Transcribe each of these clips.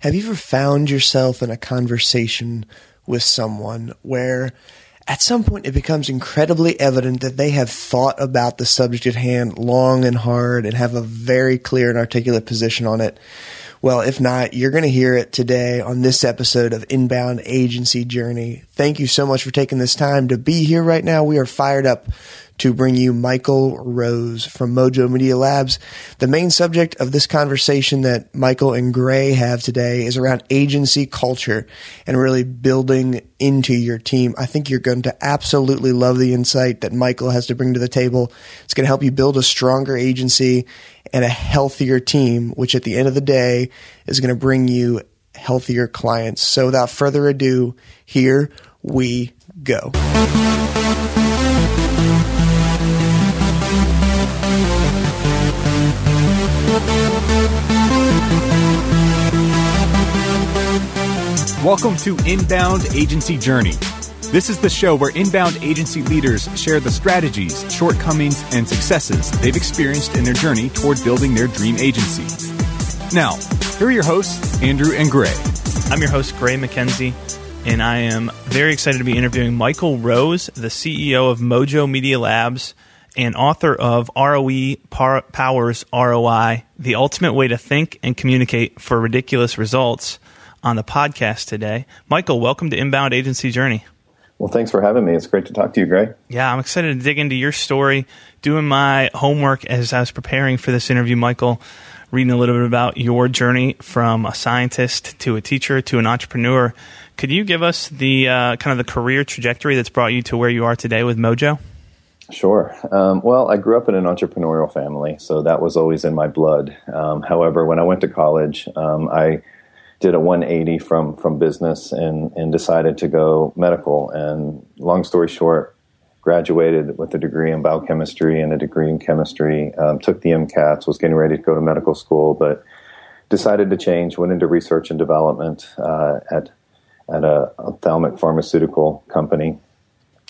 Have you ever found yourself in a conversation with someone where at some point it becomes incredibly evident that they have thought about the subject at hand long and hard and have a very clear and articulate position on it? Well, if not, you're going to hear it today on this episode of Inbound Agency Journey. Thank you so much for taking this time to be here right now. We are fired up to bring you Michael Rose from Mojo Media Labs. The main subject of this conversation that Michael and Gray have today is around agency culture and really building into your team. I think you're going to absolutely love the insight that Michael has to bring to the table. It's going to help you build a stronger agency and a healthier team, which at the end of the day is going to bring you healthier clients. So without further ado, here we go. Welcome to Inbound Agency Journey. This is the show where inbound agency leaders share the strategies, shortcomings, and successes they've experienced in their journey toward building their dream agency. Now, here are your hosts, Andrew and Gray. I'm your host, Gray MacKenzie, and I am very excited to be interviewing Michael Rose, the CEO of Mojo Media Labs and author of ROE Powers ROI, the ultimate way to think and communicate for ridiculous results on the podcast today. Michael, welcome to Inbound Agency Journey. Well, thanks for having me. It's great to talk to you, Greg. Yeah, I'm excited to dig into your story. Doing my homework as I was preparing for this interview, Michael, reading a little bit about your journey from a scientist to a teacher to an entrepreneur. Could you give us the uh, kind of the career trajectory that's brought you to where you are today with Mojo? Sure. Um, well, I grew up in an entrepreneurial family, so that was always in my blood. Um, however, when I went to college, um, I did a 180 from from business and and decided to go medical. And long story short, graduated with a degree in biochemistry and a degree in chemistry. Um, took the MCATs, was getting ready to go to medical school, but decided to change. Went into research and development uh, at at a ophthalmic pharmaceutical company.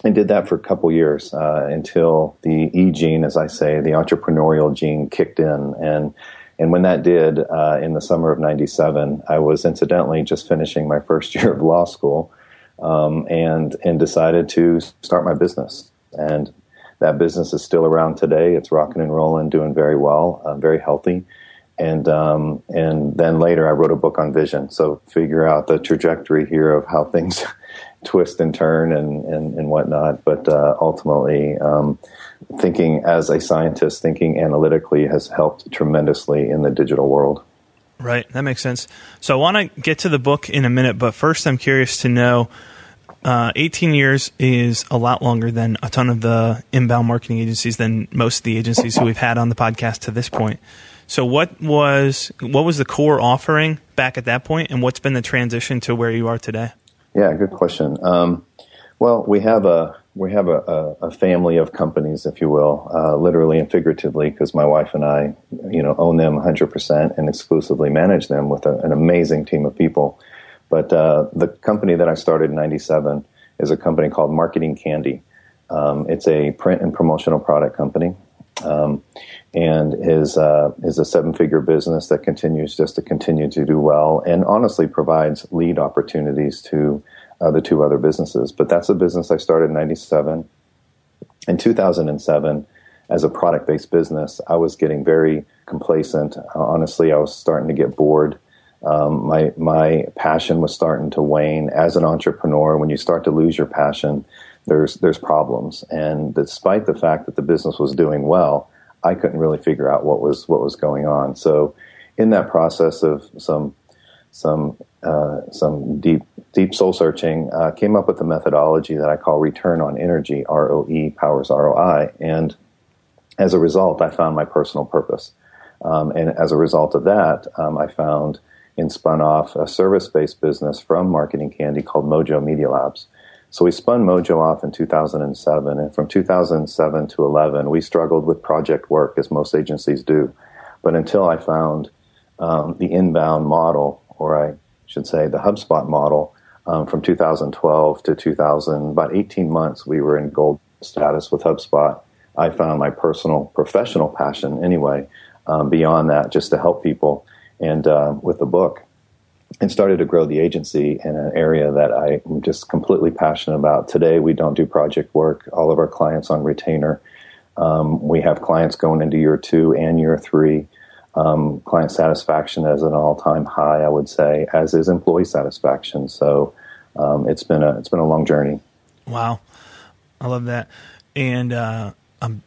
And did that for a couple years uh, until the E gene, as I say, the entrepreneurial gene kicked in, and and when that did, uh, in the summer of '97, I was incidentally just finishing my first year of law school, um, and and decided to start my business. And that business is still around today. It's rocking and rolling, doing very well, uh, very healthy. And um, and then later, I wrote a book on vision. So figure out the trajectory here of how things twist and turn and and, and whatnot. But uh, ultimately. Um, thinking as a scientist, thinking analytically has helped tremendously in the digital world. Right, that makes sense. So I want to get to the book in a minute, but first I'm curious to know. Uh, 18 years is a lot longer than a ton of the inbound marketing agencies than most of the agencies who we've had on the podcast to this point. So what was what was the core offering back at that point, and what's been the transition to where you are today? Yeah, good question. Um, well, we have a we have a, a, a, family of companies, if you will, uh, literally and figuratively, because my wife and I, you know, own them 100% and exclusively manage them with a, an amazing team of people. But uh, the company that I started in '97 is a company called Marketing Candy. Um, it's a print and promotional product company, um, and is uh, is a seven figure business that continues just to continue to do well, and honestly provides lead opportunities to uh, the two other businesses. But that's a business I started in 97. In 2007, as a product based business, I was getting very complacent. honestly, I was starting to get bored. Um, my my passion was starting to wane. As an entrepreneur, when you start to lose your passion, there's there's problems. And despite the fact that the business was doing well, I couldn't really figure out what was what was going on. So, in that process of some some uh, some deep deep soul searching, uh, came up with a methodology that I call return on energy, ROE powers ROI, and as a result, I found my personal purpose. Um, and as a result of that, um, I found and spun off a service-based business from Marketing Candy called Mojo Media Labs. So we spun Mojo off in 2007, and from 2007 to 11, we struggled with project work as most agencies do. But until I found um, the inbound model, or I should say the HubSpot model, um, from 2012 to 2000, about 18 months, we were in gold status with HubSpot. I found my personal, professional passion anyway, um, beyond that, just to help people and uh, with the book. and started to grow the agency in an area that I'm just completely passionate about. Today, we don't do project work. All of our clients on retainer. Um, we have clients going into year two and year three. Um, client satisfaction is an all-time high, I would say, as is employee satisfaction. So um, it's been a it's been a long journey. Wow, I love that, and uh, I'm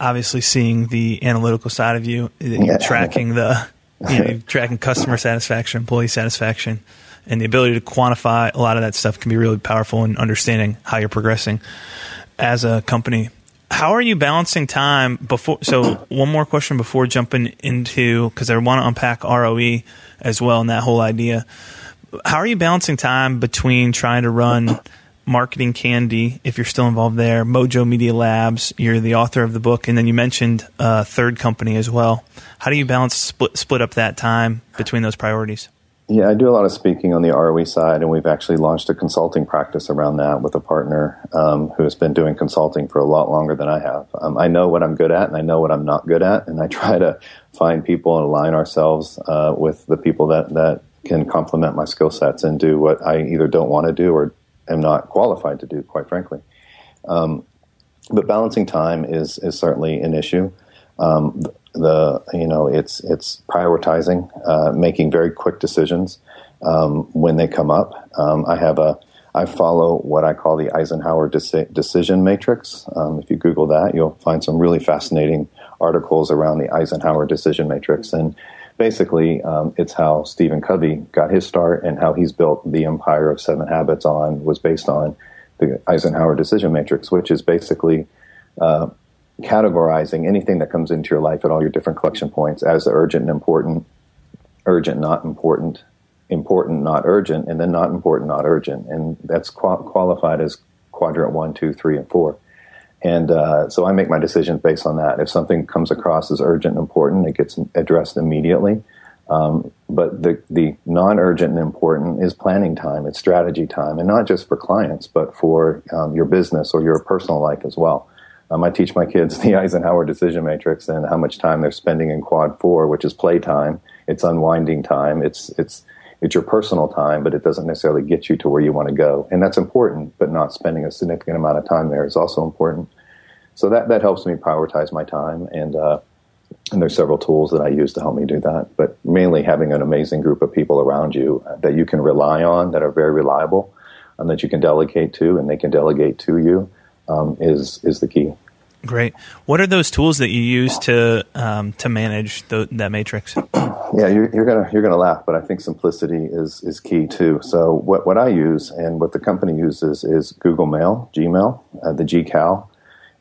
obviously seeing the analytical side of you, yeah. tracking the you know, tracking customer satisfaction, employee satisfaction, and the ability to quantify a lot of that stuff can be really powerful in understanding how you're progressing as a company. How are you balancing time before? So, one more question before jumping into because I want to unpack ROE as well and that whole idea. How are you balancing time between trying to run Marketing Candy, if you're still involved there, Mojo Media Labs, you're the author of the book, and then you mentioned a third company as well. How do you balance split split up that time between those priorities? Yeah, I do a lot of speaking on the ROE side, and we've actually launched a consulting practice around that with a partner um, who has been doing consulting for a lot longer than I have. Um, I know what I'm good at, and I know what I'm not good at, and I try to find people and align ourselves uh, with the people that that can complement my skill sets and do what I either don't want to do or am not qualified to do, quite frankly. Um, but balancing time is is certainly an issue. Um, the you know it's it's prioritizing, uh, making very quick decisions um, when they come up. Um, I have a I follow what I call the Eisenhower deci- decision matrix. Um, if you Google that, you'll find some really fascinating articles around the Eisenhower decision matrix and basically, um, it's how Stephen Covey got his start and how he's built the empire of Seven Habits on was based on the Eisenhower decision matrix, which is basically uh, categorizing anything that comes into your life at all your different collection points as urgent and important, urgent, not important, important, not urgent, and then not important, not urgent. And that's qual- qualified as quadrant one, two, three, and four. And uh, so I make my decisions based on that. If something comes across as urgent and important, it gets addressed immediately. Um, but the, the non urgent and important is planning time, it's strategy time, and not just for clients, but for um, your business or your personal life as well. Um, I teach my kids the Eisenhower decision matrix and how much time they're spending in quad four, which is play time. It's unwinding time. It's, it's, it's your personal time, but it doesn't necessarily get you to where you want to go. And that's important, but not spending a significant amount of time there is also important. So that, that helps me prioritize my time. And, uh, and there's several tools that I use to help me do that. But mainly having an amazing group of people around you that you can rely on, that are very reliable, and that you can delegate to, and they can delegate to you, um, is is the key. Great. What are those tools that you use to um, to manage the, that matrix? Yeah, you're, you're, gonna you're gonna laugh, but I think simplicity is is key too. So what what I use and what the company uses is Google Mail, Gmail, uh, the GCal.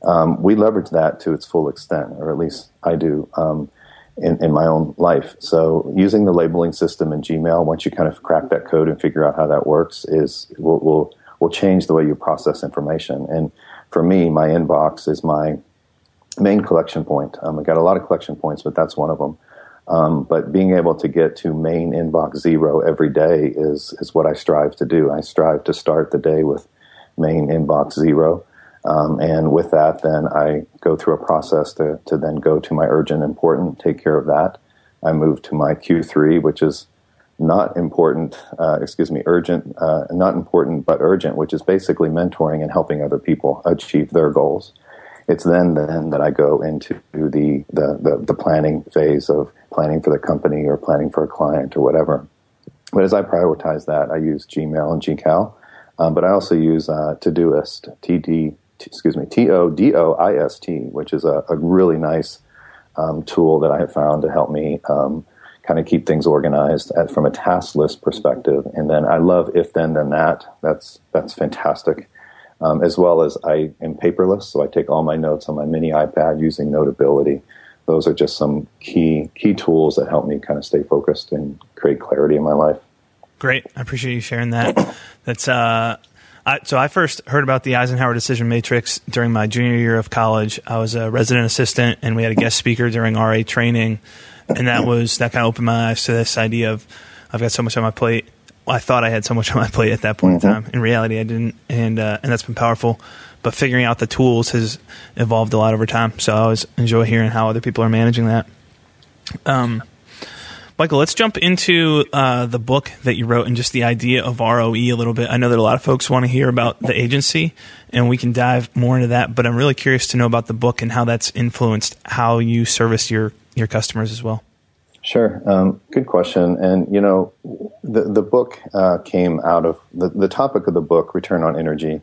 Um, we leverage that to its full extent, or at least I do. Um, in, in my own life. So using the labeling system in Gmail, once you kind of crack that code and figure out how that works, is will will will change the way you process information. And for me, my inbox is my main collection point. Um, I got a lot of collection points, but that's one of them. Um, but being able to get to main inbox zero every day is is what I strive to do. I strive to start the day with main inbox zero, um, and with that, then I go through a process to to then go to my urgent, important, take care of that. I move to my Q3, which is not important, uh, excuse me, urgent, uh, not important but urgent, which is basically mentoring and helping other people achieve their goals. It's then then that I go into the, the, the, the planning phase of planning for the company or planning for a client or whatever. But as I prioritize that, I use Gmail and GCal, um, but I also use uh, Todoist, TD, excuse me, T O D O I S T, which is a, a really nice um, tool that I have found to help me um, kind of keep things organized at, from a task list perspective. And then I love If This Then That. That's that's fantastic. Um, as well as I am paperless, so I take all my notes on my mini iPad using Notability. Those are just some key key tools that help me kind of stay focused and create clarity in my life. Great, I appreciate you sharing that. That's uh, I, so I first heard about the Eisenhower Decision Matrix during my junior year of college. I was a resident assistant, and we had a guest speaker during RA training and that was that kind of opened my eyes to this idea of I've got so much on my plate. I thought I had so much on my plate at that point mm-hmm. in time. In reality, I didn't, and uh, and that's been powerful. But figuring out the tools has evolved a lot over time. So I always enjoy hearing how other people are managing that. Um, Michael, let's jump into uh, the book that you wrote and just the idea of ROE a little bit. I know that a lot of folks want to hear about the agency, and we can dive more into that. But I'm really curious to know about the book and how that's influenced how you service your your customers as well. Sure, um, good question. And you know, the the book uh, came out of the the topic of the book, return on energy,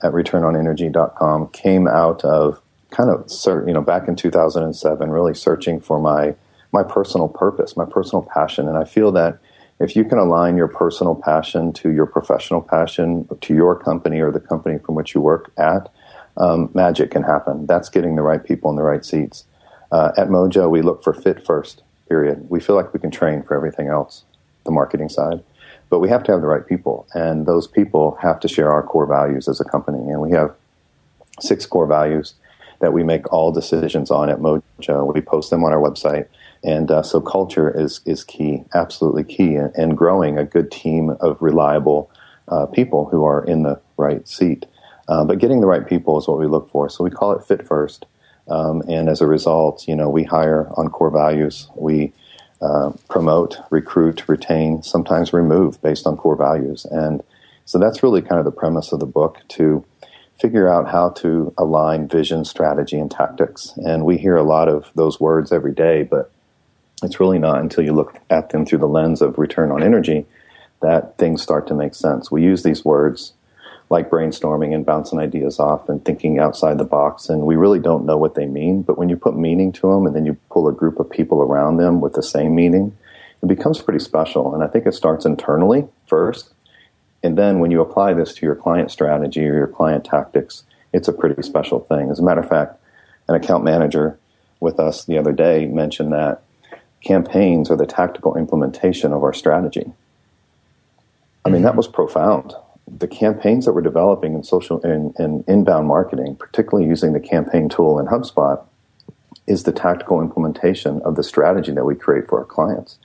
at returnonenergy.com, came out of kind of you know back in 2007, really searching for my my personal purpose, my personal passion. And I feel that if you can align your personal passion to your professional passion, to your company or the company from which you work at, um, magic can happen. That's getting the right people in the right seats. Uh, at Mojo, we look for fit first, period. We feel like we can train for everything else, the marketing side. But we have to have the right people, and those people have to share our core values as a company. And we have six core values that we make all decisions on at Mojo. We post them on our website. And uh, so culture is, is key, absolutely key, and, and growing a good team of reliable uh, people who are in the right seat. Uh, but getting the right people is what we look for. So we call it fit first. Um, and as a result, you know, we hire on core values. We uh, promote, recruit, retain, sometimes remove based on core values. And so that's really kind of the premise of the book to figure out how to align vision, strategy, and tactics. And we hear a lot of those words every day, but it's really not until you look at them through the lens of return on energy that things start to make sense. We use these words like brainstorming and bouncing ideas off and thinking outside the box, and we really don't know what they mean. But when you put meaning to them and then you pull a group of people around them with the same meaning, it becomes pretty special. And I think it starts internally first. And then when you apply this to your client strategy or your client tactics, it's a pretty special thing. As a matter of fact, an account manager with us the other day mentioned that campaigns are the tactical implementation of our strategy. I mean, that mm-hmm. was profound. The campaigns that we're developing in social and in, in inbound marketing, particularly using the campaign tool in HubSpot, is the tactical implementation of the strategy that we create for our clients.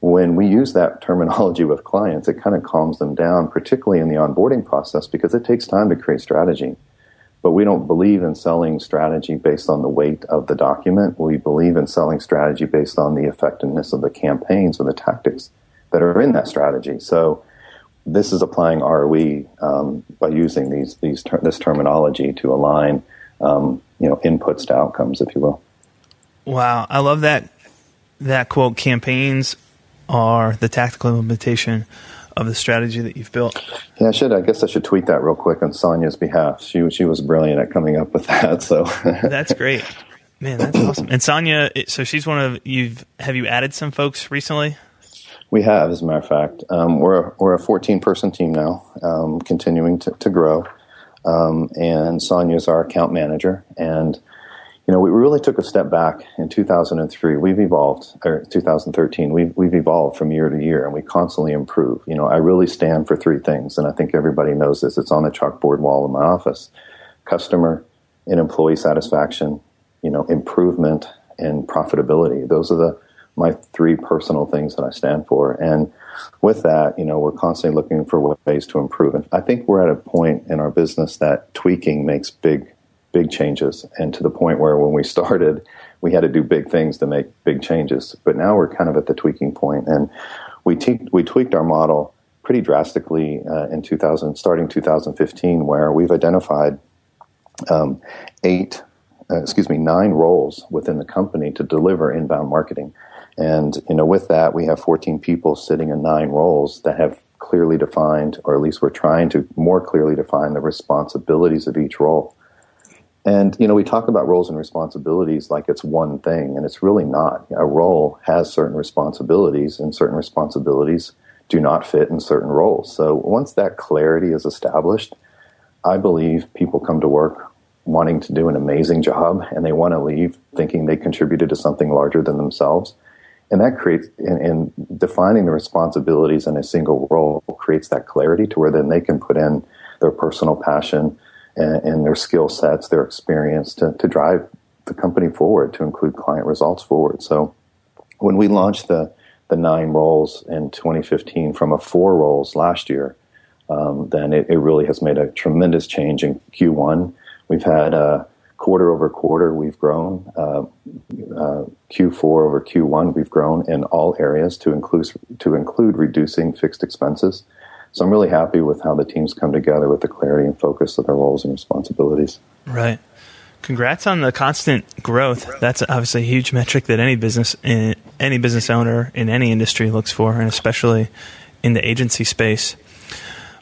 When we use that terminology with clients, it kind of calms them down, particularly in the onboarding process, because it takes time to create strategy. But we don't believe in selling strategy based on the weight of the document. We believe in selling strategy based on the effectiveness of the campaigns or the tactics that are in that strategy. So this is applying ROE um, by using these these ter- this terminology to align um, you know inputs to outcomes, if you will. Wow, I love that that quote. Campaigns are the tactical implementation of the strategy that you've built. Yeah, I should. I guess I should tweet that real quick on Sonia's behalf. She she was brilliant at coming up with that. So that's great, man. That's awesome. And Sonia, so she's one of you've. Have you added some folks recently? We have, as a matter of fact. Um, we're we're a 14 person team now, um, continuing to, to grow. Um, and Sonia's our account manager, and you know, we really took a step back in 2003. We've evolved, or 2013. We've we've evolved from year to year, and we constantly improve. You know, I really stand for three things, and I think everybody knows this. It's on the chalkboard wall in my office: customer and employee satisfaction, you know, improvement and profitability. Those are the my three personal things that I stand for. And with that, you know, we're constantly looking for ways to improve. And I think we're at a point in our business that tweaking makes big big changes, and to the point where when we started, we had to do big things to make big changes. But now we're kind of at the tweaking point, and we te- we tweaked our model pretty drastically uh, in 2000, starting 2015, where we've identified um, eight, uh, excuse me, nine roles within the company to deliver inbound marketing. And you know, with that, we have 14 people sitting in nine roles that have clearly defined, or at least we're trying to more clearly define the responsibilities of each role. And you know, we talk about roles and responsibilities like it's one thing, and it's really not. A role has certain responsibilities, and certain responsibilities do not fit in certain roles. So once that clarity is established, I believe people come to work wanting to do an amazing job, and they want to leave thinking they contributed to something larger than themselves. And that creates, in, in defining the responsibilities in a single role, creates that clarity to where then they can put in their personal passion and, and their skill sets, their experience to, to drive the company forward, to include client results forward. So when we launched the, the nine roles in 2015 from a four roles last year, um, then it, it, really has made a tremendous change in Q1. We've had uh, quarter over quarter, we've grown. Uh, uh, Q4 over Q1, we've grown in all areas to include to include reducing fixed expenses. So I'm really happy with how the teams come together with the clarity and focus of their roles and responsibilities. Right. Congrats on the constant growth. That's obviously a huge metric that any business eh, any business owner in any industry looks for, and especially in the agency space.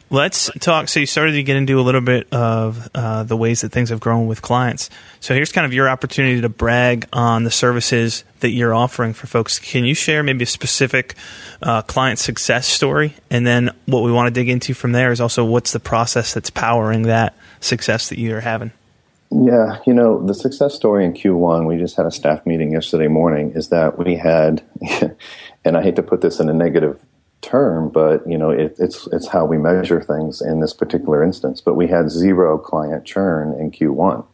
Let's talk. So you started to get into a little bit of uh, the ways that things have grown with clients. So here's kind of your opportunity to brag on the services that you're offering for folks. Can you share maybe a specific uh, client success story? And then what we want to dig into from there is also what's the process that's powering that success that you're having? Yeah, you know, the success story in Q1, we just had a staff meeting yesterday morning, is that we had, and I hate to put this in a negative term, but you know it, it's it's how we measure things in this particular instance. But we had zero client churn in Q1,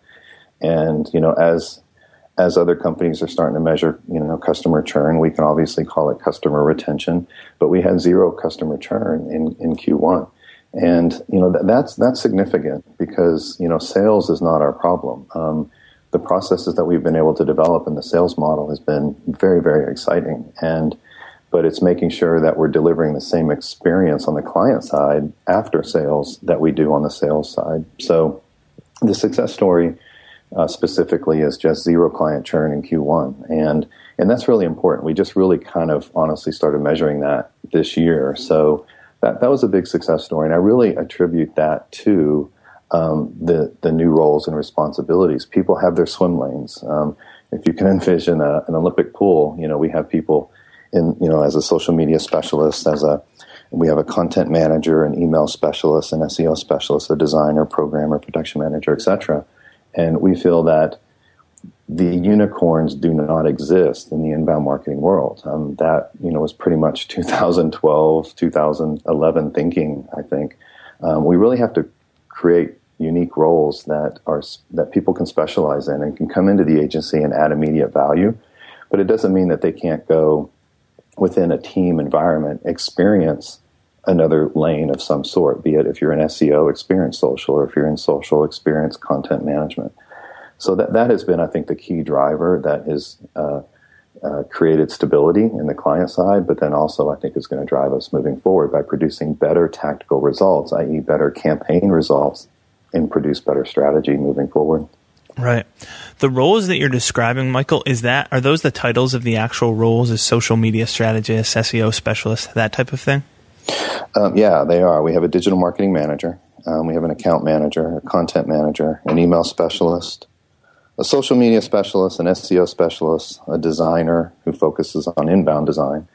and you know as as other companies are starting to measure you know customer churn, we can obviously call it customer retention, but we had zero customer churn in in Q1. And you know that's that's significant because you know sales is not our problem. Um, the processes that we've been able to develop in the sales model has been very very exciting, and but it's making sure that we're delivering the same experience on the client side after sales that we do on the sales side. So the success story uh, specifically is just zero client churn in Q1, and and that's really important. We just really kind of honestly started measuring that this year, so that that was a big success story, and I really attribute that to um, the the new roles and responsibilities. People have their swim lanes. Um, if you can envision a, an Olympic pool, you know we have people in you know as a social media specialist, as a we have a content manager, an email specialist, an SEO specialist, a designer, programmer, production manager, etc. And we feel that the unicorns do not exist in the inbound marketing world. Um, that you know was pretty much 2012, 2011 thinking. I think um, we really have to create unique roles that are that people can specialize in and can come into the agency and add immediate value. But it doesn't mean that they can't go within a team environment experience another lane of some sort, be it if you're in SEO, experience social, or if you're in social, experience content management. So that, that has been, I think, the key driver that has uh, uh, created stability in the client side, but then also I think is going to drive us moving forward by producing better tactical results, i.e., better campaign results, and produce better strategy moving forward. Right. The roles that you're describing, Michael, is that are those the titles of the actual roles as social media strategist, SEO specialist, that type of thing? Um, yeah, they are. We have a digital marketing manager, um, we have an account manager, a content manager, an email specialist, a social media specialist, an SEO specialist, a designer who focuses on inbound design,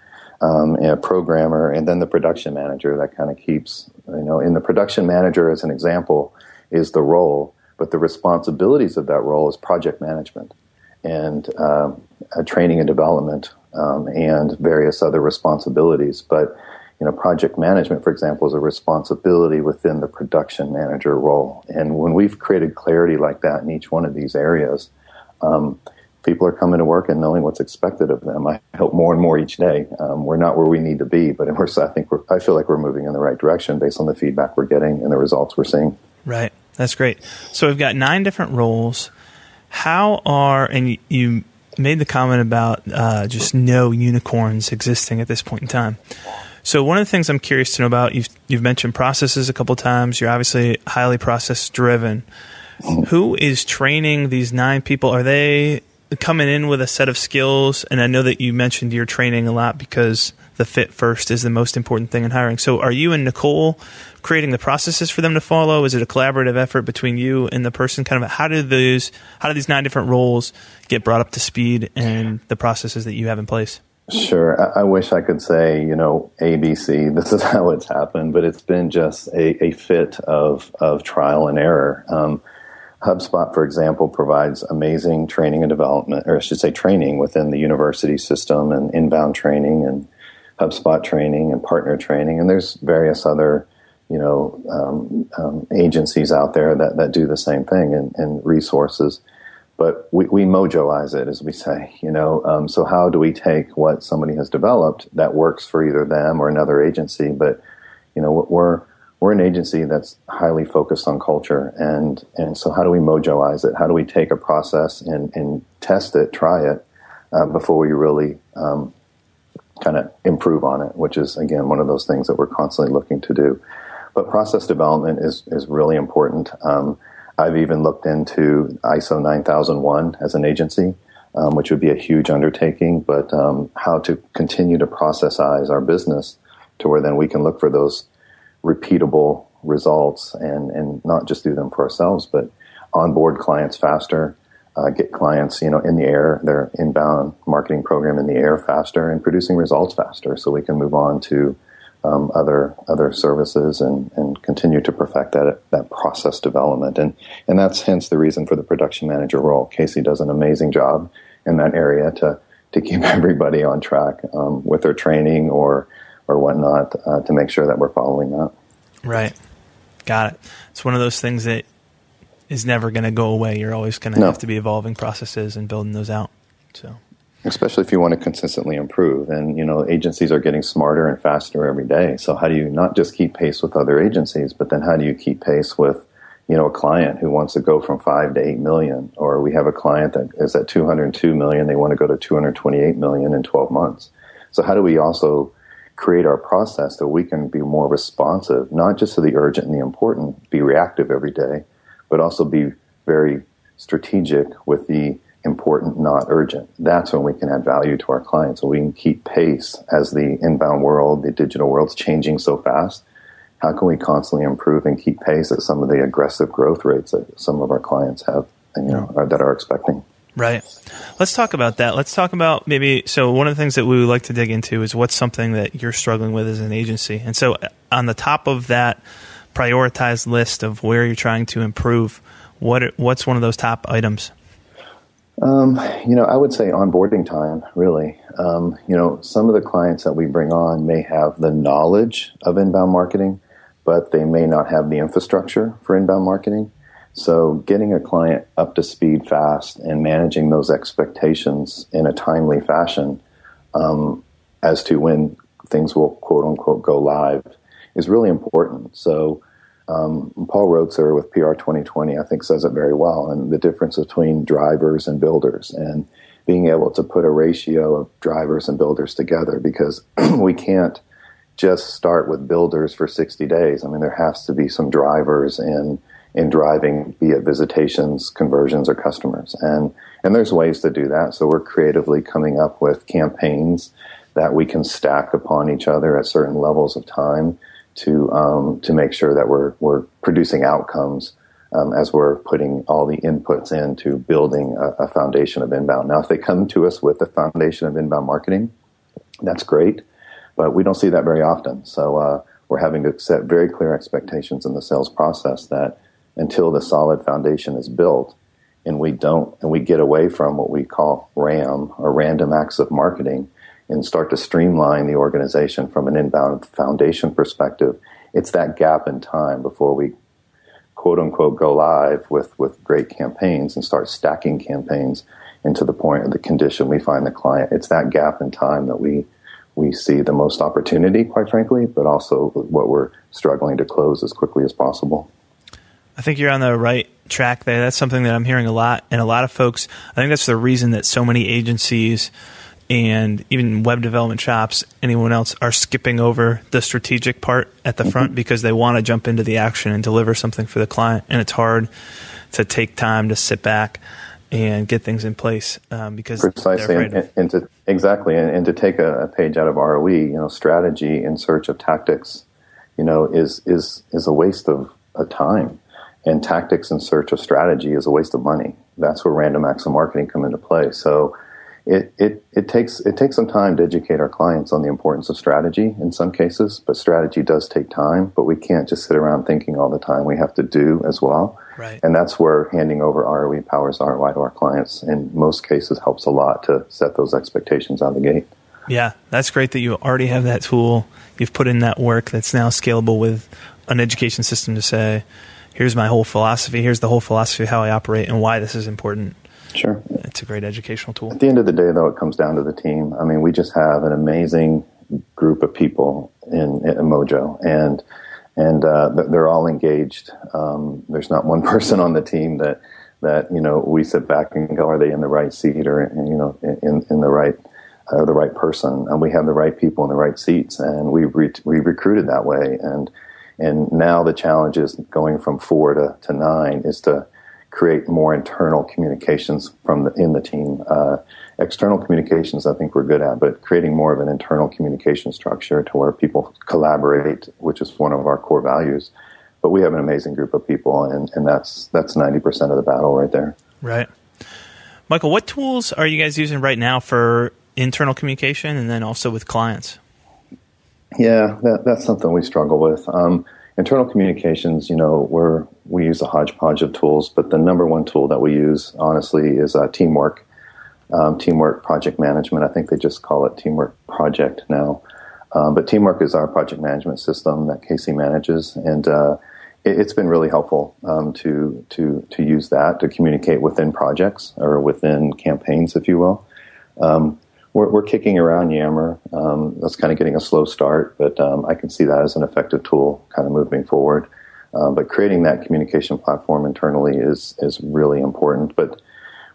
um, a programmer, and then the production manager that kind of keeps, you know, in the production manager, as an example, is the role but the responsibilities of that role is project management and um, training and development um, and various other responsibilities. But you know, project management, for example, is a responsibility within the production manager role. And when we've created clarity like that in each one of these areas, um, people are coming to work and knowing what's expected of them. I hope more and more each day. Um, we're not where we need to be, but I think I feel like we're moving in the right direction based on the feedback we're getting and the results we're seeing. Right. That's great. So we've got nine different roles. How are and you, made the comment about uh, just no unicorns existing at this point in time. So one of the things I'm curious to know about you've you've mentioned processes a couple times. You're obviously highly process driven. Who is training these nine people? Are they coming in with a set of skills? And I know that you mentioned you're training a lot because the fit first is the most important thing in hiring. So are you and Nicole creating the processes for them to follow? Is it a collaborative effort between you and the person? Kind of how do these how do these nine different roles get brought up to speed and the processes that you have in place? Sure. I, wish I could say, you know, ABC, this is how it's happened, but it's been just a, a fit of, of trial and error. Um, HubSpot, for example, provides amazing training and development, or I should say training within the university system and inbound training and HubSpot training and partner training, and there's various other you know um, um, agencies out there that, that do the same thing and, and resources. But we, we mojoize it, as we say, you know. Um, so how do we take what somebody has developed that works for either them or another agency? But you know, we're we're an agency that's highly focused on culture, and and so how do we mojoize it? How do we take a process and and test it, try it uh, before we really um, kind of improve on it? Which is again one of those things that we're constantly looking to do. But process development is is really important. Um, I've even looked into ISO 9001 as an agency, um, which would be a huge undertaking. But um, how to continue to processize our business to where then we can look for those repeatable results and, and not just do them for ourselves, but onboard clients faster, uh, get clients, you know, in the air, their inbound marketing program in the air faster and producing results faster so we can move on to um, other other services and, and continue to perfect that that process development and and that's hence the reason for the production manager role. Casey does an amazing job in that area to to keep everybody on track um, with their training or or whatnot uh, to make sure that we're following that. Right. Got it. It's one of those things that is never going to go away. You're always going to no. have to be evolving processes and building those out. So, especially if you want to consistently improve, and you know, agencies are getting smarter and faster every day. So, how do you not just keep pace with other agencies, but then how do you keep pace with you know, a client who wants to go from five to eight million, or we have a client that is at 202 million, they want to go to 228 million in 12 months. So how do we also create our process so we can be more responsive, not just to the urgent and the important, be reactive every day, but also be very strategic with the important, not urgent. That's when we can add value to our clients. So we can keep pace as the inbound world, the digital world's changing so fast. How can we constantly improve and keep pace at some of the aggressive growth rates that some of our clients have, you know, that are expecting? Right. Let's talk about that. Let's talk about maybe. So, one of the things that we would like to dig into is what's something that you're struggling with as an agency. And so, uh, on the top of that prioritized list of where you're trying to improve, what what's one of those top items? Um, you know, I would say onboarding time, really. Um, you know, some of the clients that we bring on may have the knowledge of inbound marketing, but they may not have the infrastructure for inbound marketing. So, getting a client up to speed fast and managing those expectations in a timely fashion um, as to when things will quote unquote go live is really important. So, um, Paul Roetzer with PR 2020, I think, says it very well, and the difference between drivers and builders, and being able to put a ratio of drivers and builders together because we can't just start with builders for 60 days. I mean, there has to be some drivers and in driving, be it visitations, conversions, or customers. And and there's ways to do that. So we're creatively coming up with campaigns that we can stack upon each other at certain levels of time to um, to make sure that we're we're producing outcomes um, as we're putting all the inputs into building a, a, foundation of inbound. Now, if they come to us with a foundation of inbound marketing, that's great, but we don't see that very often. So uh, we're having to set very clear expectations in the sales process that until the solid foundation is built and we don't and we get away from what we call ram or random acts of marketing and start to streamline the organization from an inbound foundation perspective it's that gap in time before we quote unquote go live with with great campaigns and start stacking campaigns into the point of the condition we find the client it's that gap in time that we we see the most opportunity quite frankly but also what we're struggling to close as quickly as possible I think you're on the right track there. That's something that I'm hearing a lot, and a lot of folks. I think that's the reason that so many agencies and even web development shops, anyone else, are skipping over the strategic part at the mm-hmm. front because they want to jump into the action and deliver something for the client, and it's hard to take time to sit back and get things in place um, because precisely and, and, to exactly and, and to take a, a, page out of ROE, you know, strategy in search of tactics, you know, is is is a waste of, of time and tactics in search of strategy is a waste of money. That's where random acts of marketing come into play. So it, it, it takes it takes some time to educate our clients on the importance of strategy in some cases, but strategy does take time, but we can't just sit around thinking all the time. We have to do as well. Right. And that's where handing over ROE powers ROI to our clients in most cases helps a lot to set those expectations out of the gate. Yeah, that's great that you already have that tool. You've put in that work that's now scalable with an education system to say, here's my whole philosophy. Here's the whole philosophy of how I operate and why this is important. Sure. It's a great educational tool. At the end of the day, though, it comes down to the team. I mean, we just have an amazing group of people in, in Mojo, and and uh, they're all engaged. Um, there's not one person on the team that that you know we sit back and go, are they in the right seat or you know in in the right uh, the right person? And we have the right people in the right seats, and we re- we recruited that way. And and now the challenge is going from four to, to nine is to create more internal communications from the, in the team. Uh, external communications, I think we're good at, but creating more of an internal communication structure to where people collaborate, which is one of our core values. But we have an amazing group of people, and, and that's that's ninety percent of the battle right there. Right, Michael. What tools are you guys using right now for internal communication, and then also with clients? Yeah, that, that's something we struggle with. Um, internal communications, you know, we're, we use a hodgepodge of tools, but the number one tool that we use, honestly, is uh, teamwork. Um, teamwork project management. I think they just call it Teamwork Project now. Um, but Teamwork is our project management system that Casey manages, and uh, it, has been really helpful um, to to to use that to communicate within projects or within campaigns, if you will. Um, we're, we're kicking around Yammer. Um, that's kind of getting a slow start, but um, I can see that as an effective tool kind of moving forward. Um, but creating that communication platform internally is is really important. But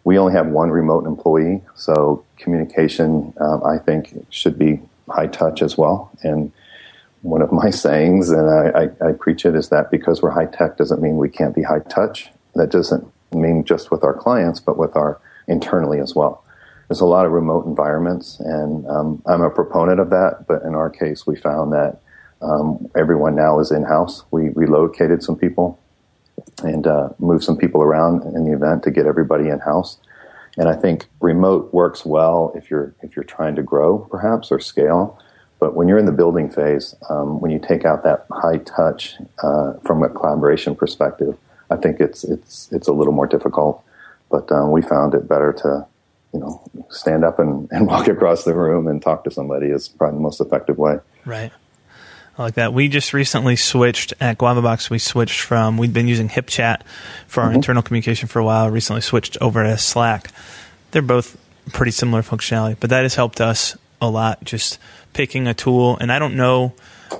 we only have one remote employee, so communication um, I think should be high touch as well. And one of my sayings, and I, I, I preach it, is that because we're high tech doesn't mean we can't be high touch. That doesn't mean just with our clients, but with our internally as well there's a lot of remote environments, and um, I'm a proponent of that. But in our case, we found that um, everyone now is in house. We relocated some people and uh, moved some people around in the event to get everybody in house. And I think remote works well if you're if you're trying to grow, perhaps, or scale. But when you're in the building phase, um, when you take out that high touch uh, from a collaboration perspective, I think it's it's it's a little more difficult. But um, we found it better to you know, stand up and, and walk across the room and talk to somebody is probably the most effective way. Right. I like that. We just recently switched at GuavaBox. We switched from we'd been using HipChat for our mm-hmm. internal communication for a while. Recently switched over to Slack. They're both pretty similar functionality, but that has helped us a lot. Just picking a tool, and I don't know.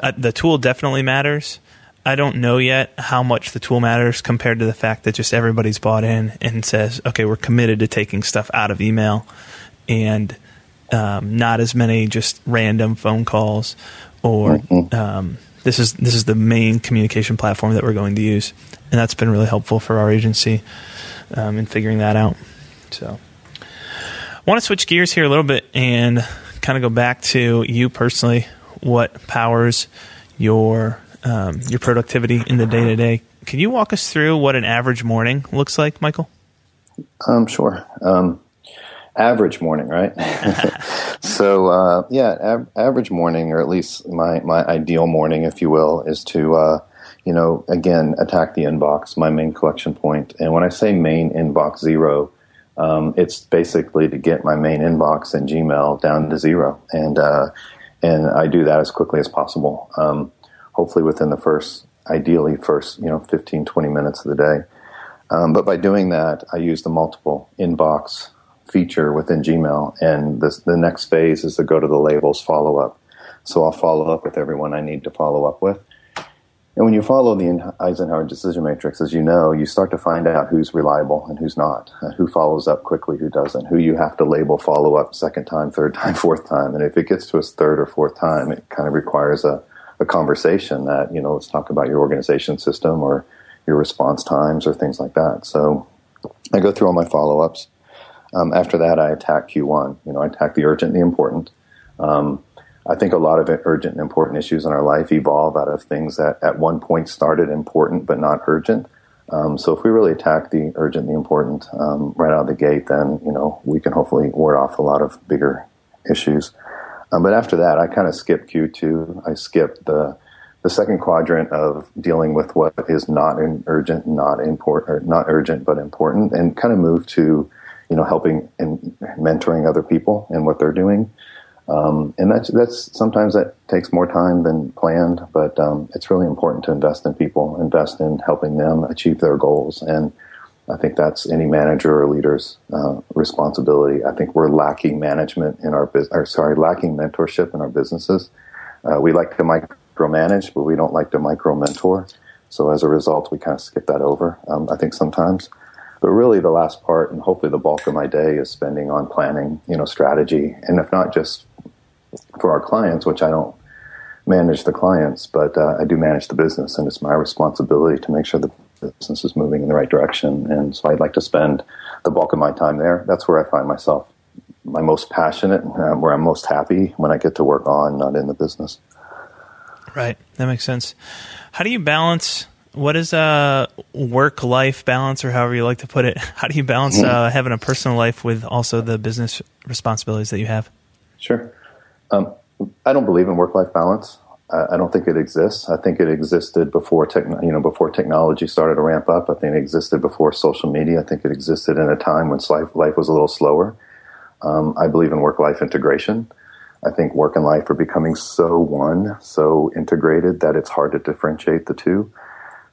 Uh, the tool definitely matters, I don't know yet how much the tool matters compared to the fact that just everybody's bought in and says, okay, we're committed to taking stuff out of email and um, not as many just random phone calls or mm-hmm. um, this is this is the main communication platform that we're going to use, and that's been really helpful for our agency um, in figuring that out. So, I want to switch gears here a little bit and kind of go back to you personally. What powers your um, your productivity in the day to day. Can you walk us through what an average morning looks like, Michael? Um, sure. Um, average morning, right? so, uh, yeah, av- average morning, or at least my, my ideal morning, if you will, is to, uh, you know, again, attack the inbox, my main collection point. And when I say main inbox zero, um, it's basically to get my main inbox in Gmail down to zero. And, uh, and I do that as quickly as possible. Um, hopefully within the first, ideally first, you know, 15, 20 minutes of the day. Um, but by doing that, I use the multiple inbox feature within Gmail, and the next phase is to go to the labels follow up. So I'll follow up with everyone I need to follow up with. And when you follow the Eisenhower decision matrix, as you know, you start to find out who's reliable and who's not, uh, who follows up quickly, who doesn't, who you have to label follow up second time, third time, fourth time. And if it gets to a third or fourth time, it kind of requires a, a conversation that, you know, let's talk about your organization system or your response times or things like that. So I go through all my follow ups. Um, after that, I attack Q1. You know, I attack the urgent the important. Um, I think a lot of urgent and important issues in our life evolve out of things that at one point started important but not urgent. Um, so if we really attack the urgent the important um, right out of the gate, then you know we can hopefully ward off a lot of bigger issues. Um, but after that, I kind of skip Q2. I skip the the second quadrant of dealing with what is not urgent, not important, not urgent but important, and kind of move to you know helping and mentoring other people and what they're doing. Um, and that's that's sometimes that takes more time than planned, but um, it's really important to invest in people, invest in helping them achieve their goals, and I think that's any manager or leader's uh, responsibility. I think we're lacking management in our business, or sorry, lacking mentorship in our businesses. Uh, we like to micromanage but we don't like to micro mentor. So as a result, we kind of skip that over. Um, I think sometimes, but really the last part and hopefully the bulk of my day is spending on planning, you know, strategy, and if not just for our clients, which I don't manage the clients, but uh, I do manage the business, and it's my responsibility to make sure the business is moving in the right direction. And so I'd like to spend the bulk of my time there. That's where I find myself my most passionate, uh, where I'm most happy when I get to work on, not in the business. Right, that makes sense. How do you balance? What is a work life balance, or however you like to put it? How do you balance uh, having a personal life with also the business responsibilities that you have? Sure. Um, I don't believe in work life balance. I, I don't think it exists. I think it existed before techn- you know before technology started to ramp up. I think it existed before social media. I think it existed in a time when life life was a little slower. Um, I believe in work life integration. I think work and life are becoming so one, so integrated that it's hard to differentiate the two.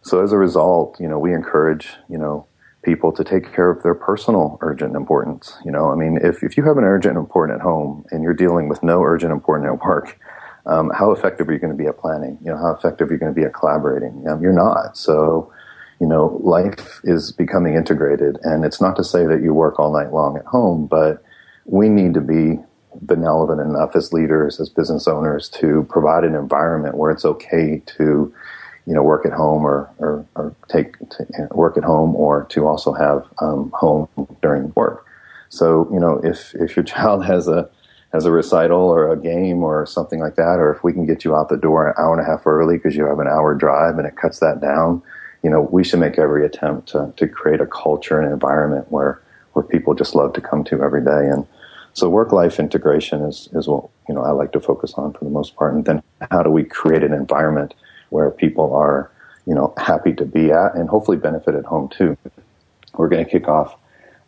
So as a result, you know, we encourage, you know, people to take care of their personal urgent importance. You know, I mean, if, if you have an urgent important at home and you're dealing with no urgent important at work, um, how effective are you going to be at planning? You know, how effective are you going to be at collaborating? Um, you're not. So, you know, life is becoming integrated. And it's not to say that you work all night long at home, but we need to be benevolent enough as leaders, as business owners, to provide an environment where it's okay to, you know, work at home or or, or take work at home, or to also have um, home during work. So, you know, if if your child has a has a recital or a game or something like that, or if we can get you out the door an hour and a half early because you have an hour drive and it cuts that down, you know, we should make every attempt to, to create a culture and environment where where people just love to come to every day and so work life integration is, is what you know I like to focus on for the most part. And then how do we create an environment where people are you know happy to be at and hopefully benefit at home too. We're going to kick off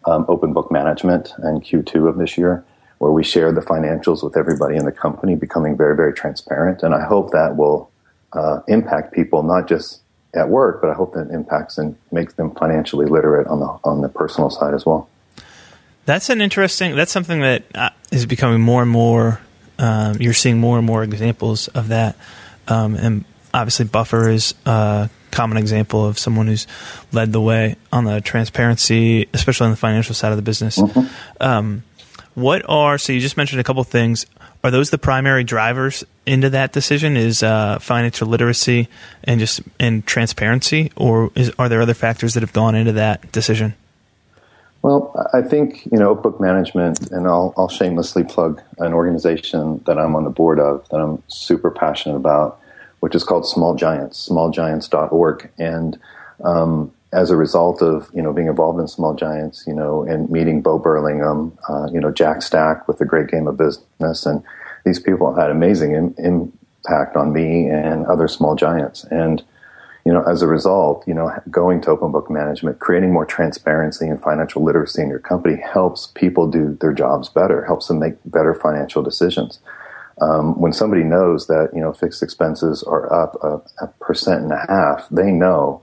um, open book management in Q2 of this year, where we share the financials with everybody in the company, becoming very very transparent. And I hope that will uh, impact people not just at work, but I hope that impacts and makes them financially literate on the on the personal side as well. That's an interesting. That's something that uh, becoming more and more. Um, you're seeing more and more examples of that, um, and obviously Buffer is a common example of someone who's led the way on the transparency, especially on the financial side of the business. Mm-hmm. Um, what are so you just mentioned a couple things? Are those the primary drivers into that decision? Is uh, financial literacy and just and transparency, or is, are there other factors that have gone into that decision? Well, I think you know book management, and I'll, I'll shamelessly plug an organization that I'm on the board of that I'm super passionate about, which is called Small Giants, smallgiants.org, and um, as a result of you know being involved in Small Giants, you know, and meeting Bo Burlingham, uh, you know Jack Stack with the Great Game of Business, and these people had amazing in, impact on me and other small giants, and you know, as a result, you know, going to open book management, creating more transparency and financial literacy in your company helps people do their jobs better, helps them make better financial decisions. Um, when somebody knows that, you know, fixed expenses are up a, a percent and a half, they know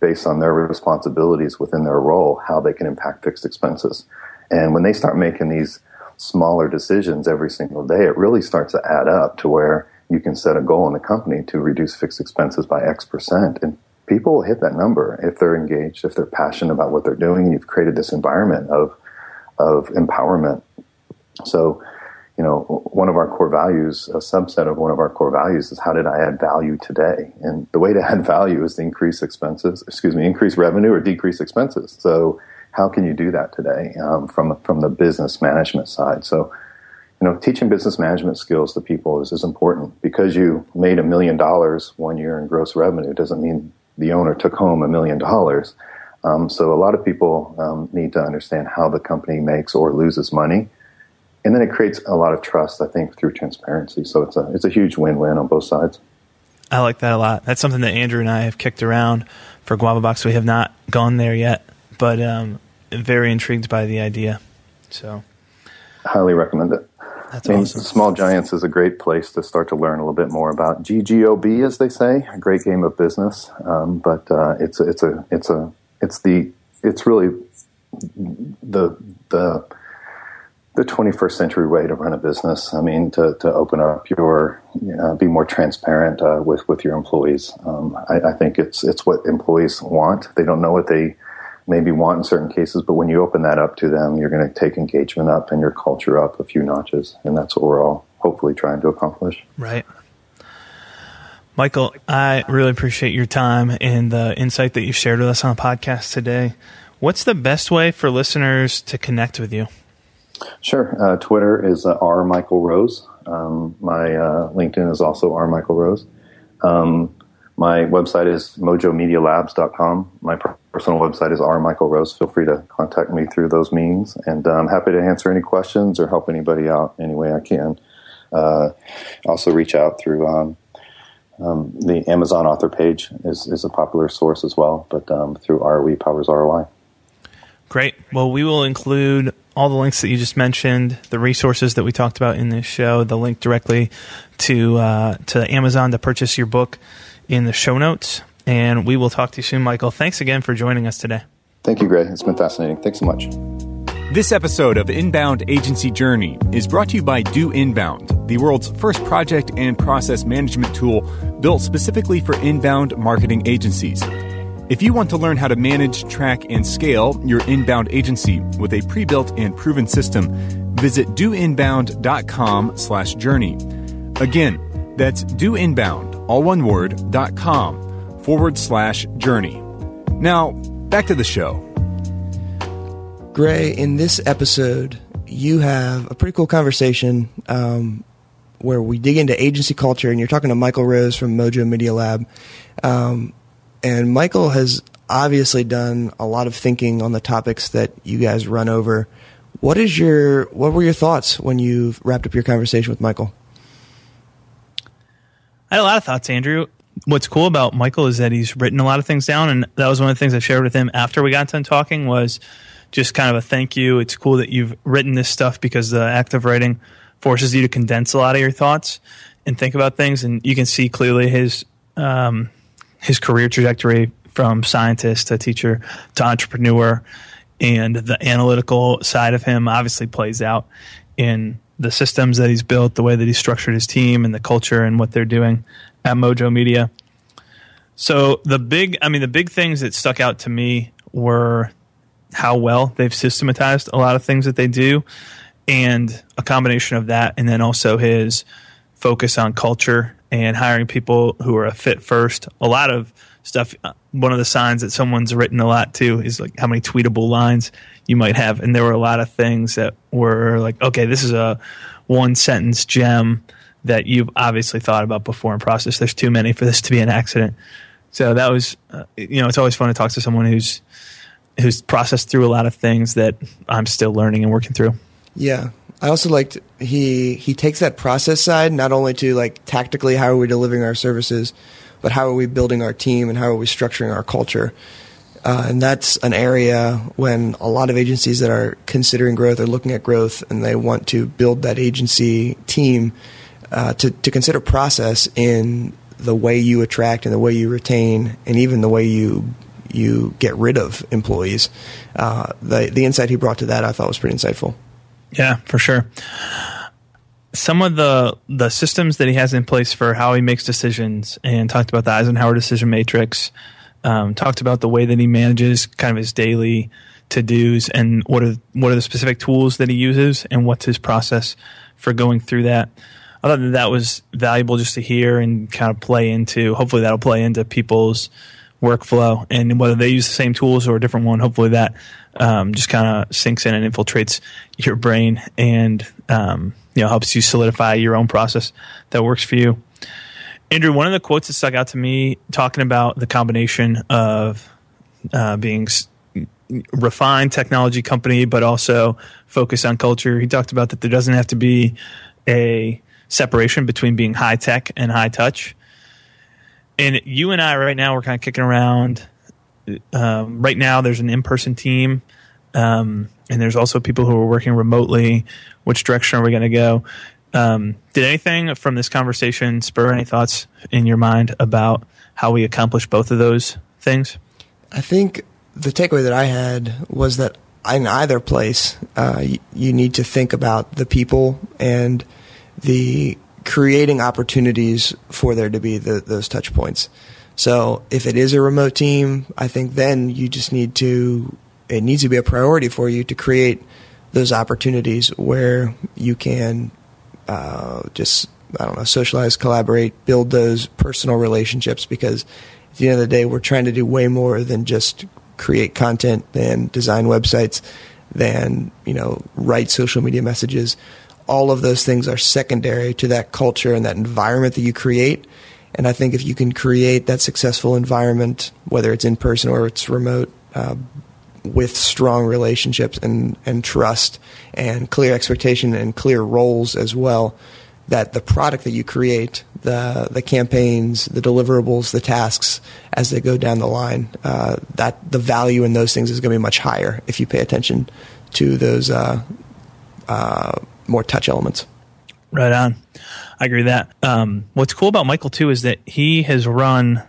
based on their responsibilities within their role how they can impact fixed expenses. And when they start making these smaller decisions every single day, it really starts to add up to where you can set a goal in the company to reduce fixed expenses by X percent. And people hit that number if they're engaged, if they're passionate about what they're doing, and you've created this environment of, of empowerment. So, you know, one of our core values, a subset of one of our core values is how did I add value today? And the way to add value is to increase expenses, excuse me, increase revenue or decrease expenses. So how can you do that today um, from, from the business management side? So you know, teaching business management skills to people is, is important. Because you made a million dollars one year in gross revenue doesn't mean the owner took home a million dollars. Um, so a lot of people um, need to understand how the company makes or loses money, and then it creates a lot of trust. I think through transparency. So it's a it's a huge win win on both sides. I like that a lot. That's something that Andrew and I have kicked around for Guava Box. We have not gone there yet, but um, very intrigued by the idea. So, highly recommend it. That's I mean, awesome. Small Giants is a great place to start to learn a little bit more about GGOB, as they say, a great game of business. Um, but uh, it's it's a it's a it's the it's really the the the 21st century way to run a business. I mean, to, to open up your, you know, be more transparent uh, with with your employees. Um, I, I, think it's it's what employees want. They don't know what they maybe want in certain cases, but when you open that up to them, you're going to take engagement up and your culture up a few notches, and that's what we're all hopefully trying to accomplish. Right. Michael, I really appreciate your time and the insight that you shared with us on the podcast today. What's the best way for listeners to connect with you? Sure. Uh, Twitter is uh, R. Michael Rose. Um, my uh, LinkedIn is also R. Michael Rose. Um, my website is mojomedialabs.com. My personal website is R. Michael Rose. Feel free to contact me through those means, and uh, I'm happy to answer any questions or help anybody out any way I can. Uh, also, reach out through um, um, the Amazon author page is, is a popular source as well, but um, through ROE Powers ROI. Great. Well, we will include all the links that you just mentioned, the resources that we talked about in this show, the link directly to uh, to Amazon to purchase your book in the show notes. And we will talk to you soon, Michael. Thanks again for joining us today. Thank you, Greg. It's been fascinating. Thanks so much. This episode of Inbound Agency Journey is brought to you by Do Inbound, the world's first project and process management tool built specifically for inbound marketing agencies. If you want to learn how to manage, track, and scale your inbound agency with a pre-built and proven system, visit doinbound.com slash journey. Again, that's doinbound, all one word, dot com forward slash journey. Now, back to the show. Gray, in this episode, you have a pretty cool conversation um, where we dig into agency culture, and you're talking to Michael Rose from Mojo Media Lab. Um, and Michael has obviously done a lot of thinking on the topics that you guys run over. What is your what were your thoughts when you wrapped up your conversation with Michael? I had a lot of thoughts, Andrew. What's cool about Michael is that he's written a lot of things down, and that was one of the things I shared with him after we got done talking. Was just kind of a thank you. It's cool that you've written this stuff because the act of writing forces you to condense a lot of your thoughts and think about things, and you can see clearly his um, his career trajectory from scientist to teacher to entrepreneur and the analytical side of him obviously plays out in the systems that he's built, the way that he's structured his team, and the culture and what they're doing at Mojo Media. So the big, I mean, the big things that stuck out to me were how well they've systematized a lot of things that they do, and a combination of that, and then also his focus on culture and hiring people who are a fit first. A lot of stuff. Uh, one of the signs that someone's written a lot too is like how many tweetable lines you might have, and there were a lot of things that were like, okay, this is a one sentence gem that you've obviously thought about before in process. There's too many for this to be an accident. So that was, uh, you know, it's always fun to talk to someone who's who's processed through a lot of things that I'm still learning and working through. Yeah, I also liked he he takes that process side not only to like tactically how are we delivering our services, but how are we building our team and how are we structuring our culture. Uh, and that's an area when a lot of agencies that are considering growth are looking at growth and they want to build that agency team uh, to, to consider process in the way you attract and the way you retain and even the way you you get rid of employees. Uh, the the insight he brought to that I thought was pretty insightful. Yeah, for sure. Some of the the systems that he has in place for how he makes decisions, and talked about the Eisenhower decision matrix. Um, talked about the way that he manages kind of his daily to dos, and what are what are the specific tools that he uses, and what's his process for going through that. I thought that that was valuable just to hear and kind of play into. Hopefully, that'll play into people's workflow and whether they use the same tools or a different one. Hopefully, that um, just kind of sinks in and infiltrates your brain and um, you know helps you solidify your own process that works for you. Andrew, one of the quotes that stuck out to me talking about the combination of uh, being refined technology company, but also focus on culture. He talked about that there doesn't have to be a separation between being high tech and high touch. And you and I right now we're kind of kicking around um, right now there's an in-person team um, and there's also people who are working remotely. Which direction are we going to go? Um, did anything from this conversation spur any thoughts in your mind about how we accomplish both of those things? I think the takeaway that i had was that in either place, uh, you, you need to think about the people and the creating opportunities for there to be the, those touch points. So if it is a remote team, I think then you just need to, it needs to be a priority for you to create those opportunities where you can uh, just, I don't know, socialize, collaborate, build those personal relationships because at the end of the day, we're trying to do way more than just create content, than design websites, than, you know, write social media messages. All of those things are secondary to that culture and that environment that you create and I think if you can create that successful environment, whether it's in person or it's remote, uh, with strong relationships and, and trust and clear expectation and clear roles as well, that the product that you create, the the campaigns, the deliverables, the tasks as they go down the line, uh, that the value in those things is going to be much higher if you pay attention to those uh, uh more touch elements. Right on. I agree with that. Um, what's cool about Michael too is that he has run.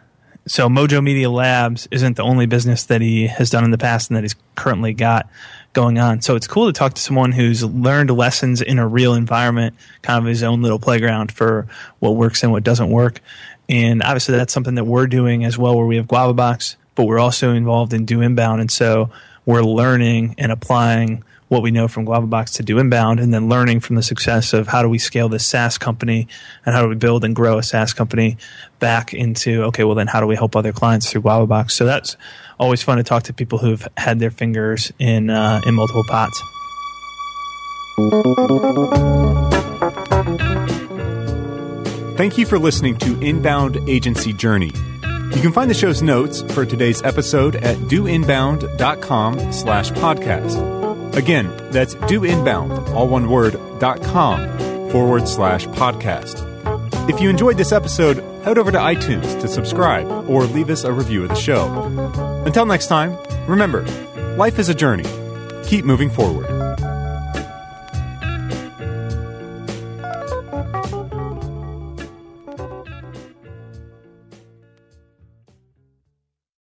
So Mojo Media Labs isn't the only business that he has done in the past and that he's currently got going on. So it's cool to talk to someone who's learned lessons in a real environment, kind of his own little playground for what works and what doesn't work. And obviously that's something that we're doing as well, where we have Guava Box, but we're also involved in Do Inbound, and so we're learning and applying what we know from Guavabox to do inbound and then learning from the success of how do we scale this SaaS company and how do we build and grow a SaaS company back into, okay, well, then how do we help other clients through Guavabox? So that's always fun to talk to people who've had their fingers in, uh, in multiple pots. Thank you for listening to Inbound Agency Journey. You can find the show's notes for today's episode at doinbound.com slash podcast. Again, that's doinbound, all one word, dot com forward slash podcast. If you enjoyed this episode, head over to iTunes to subscribe or leave us a review of the show. Until next time, remember, life is a journey. Keep moving forward.